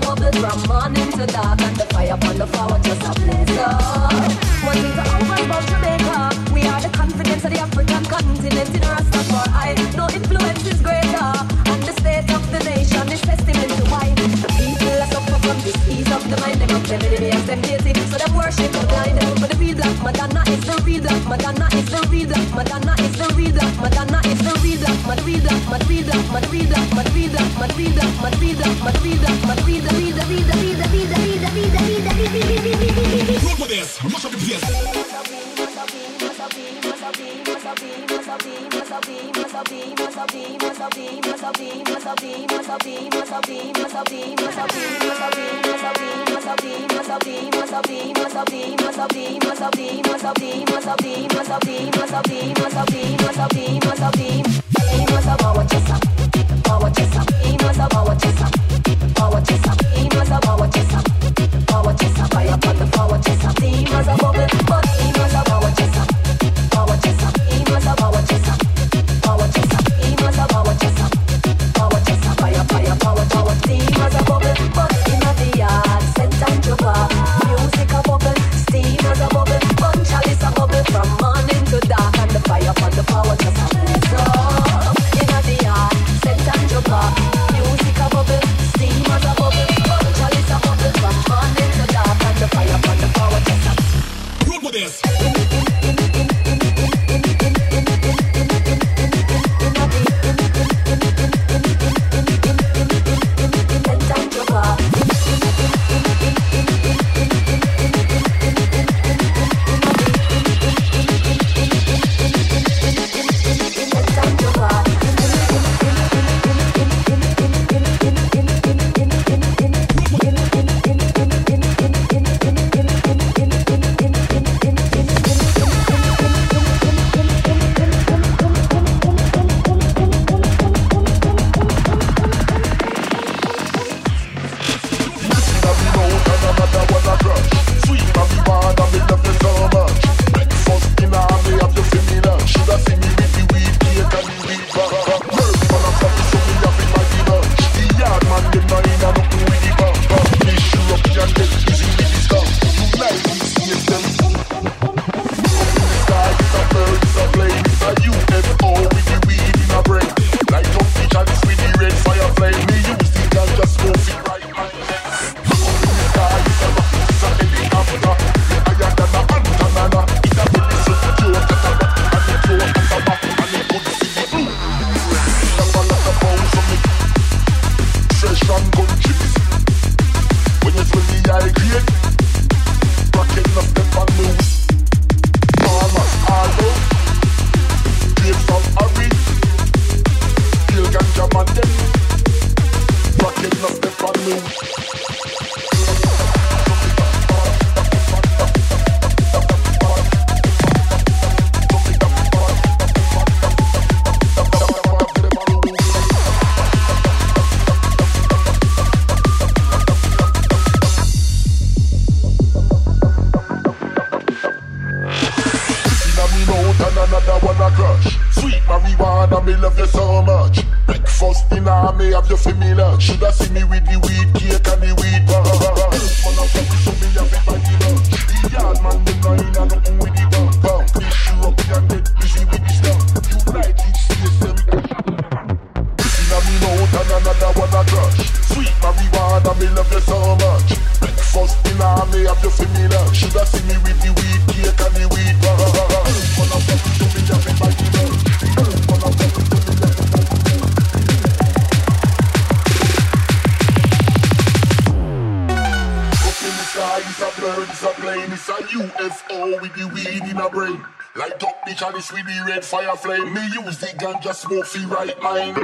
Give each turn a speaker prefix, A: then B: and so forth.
A: bubble from morning to dark, and the fire on the flower just a blaze up. One thing to over about Jamaica, we are the confidence of the African continent in Rastafari. No influence is greater, and the state of the nation is testament to why the people are suffer from disease of the mind. Them up them enemies, them guilty, so them worship the blind. But the real black Madonna is the real black Madonna Mad real black Mad real black Mad real black Mad real black Mad real black Mad real black Mad real he must have power chessa. Power chessa. He must have power
B: chessa. So much. Breakfast dinner, me have you for me lunch. Shoulda see me with the weed cake and the weed bar. Man a so me the lunch. The yard man them no inna nothing with sky, it's a bird, it's a plane, it's a UFO with the weed in a brain. Light up the chalice with the red fire flame. Me use the gun, just smoke for right mind.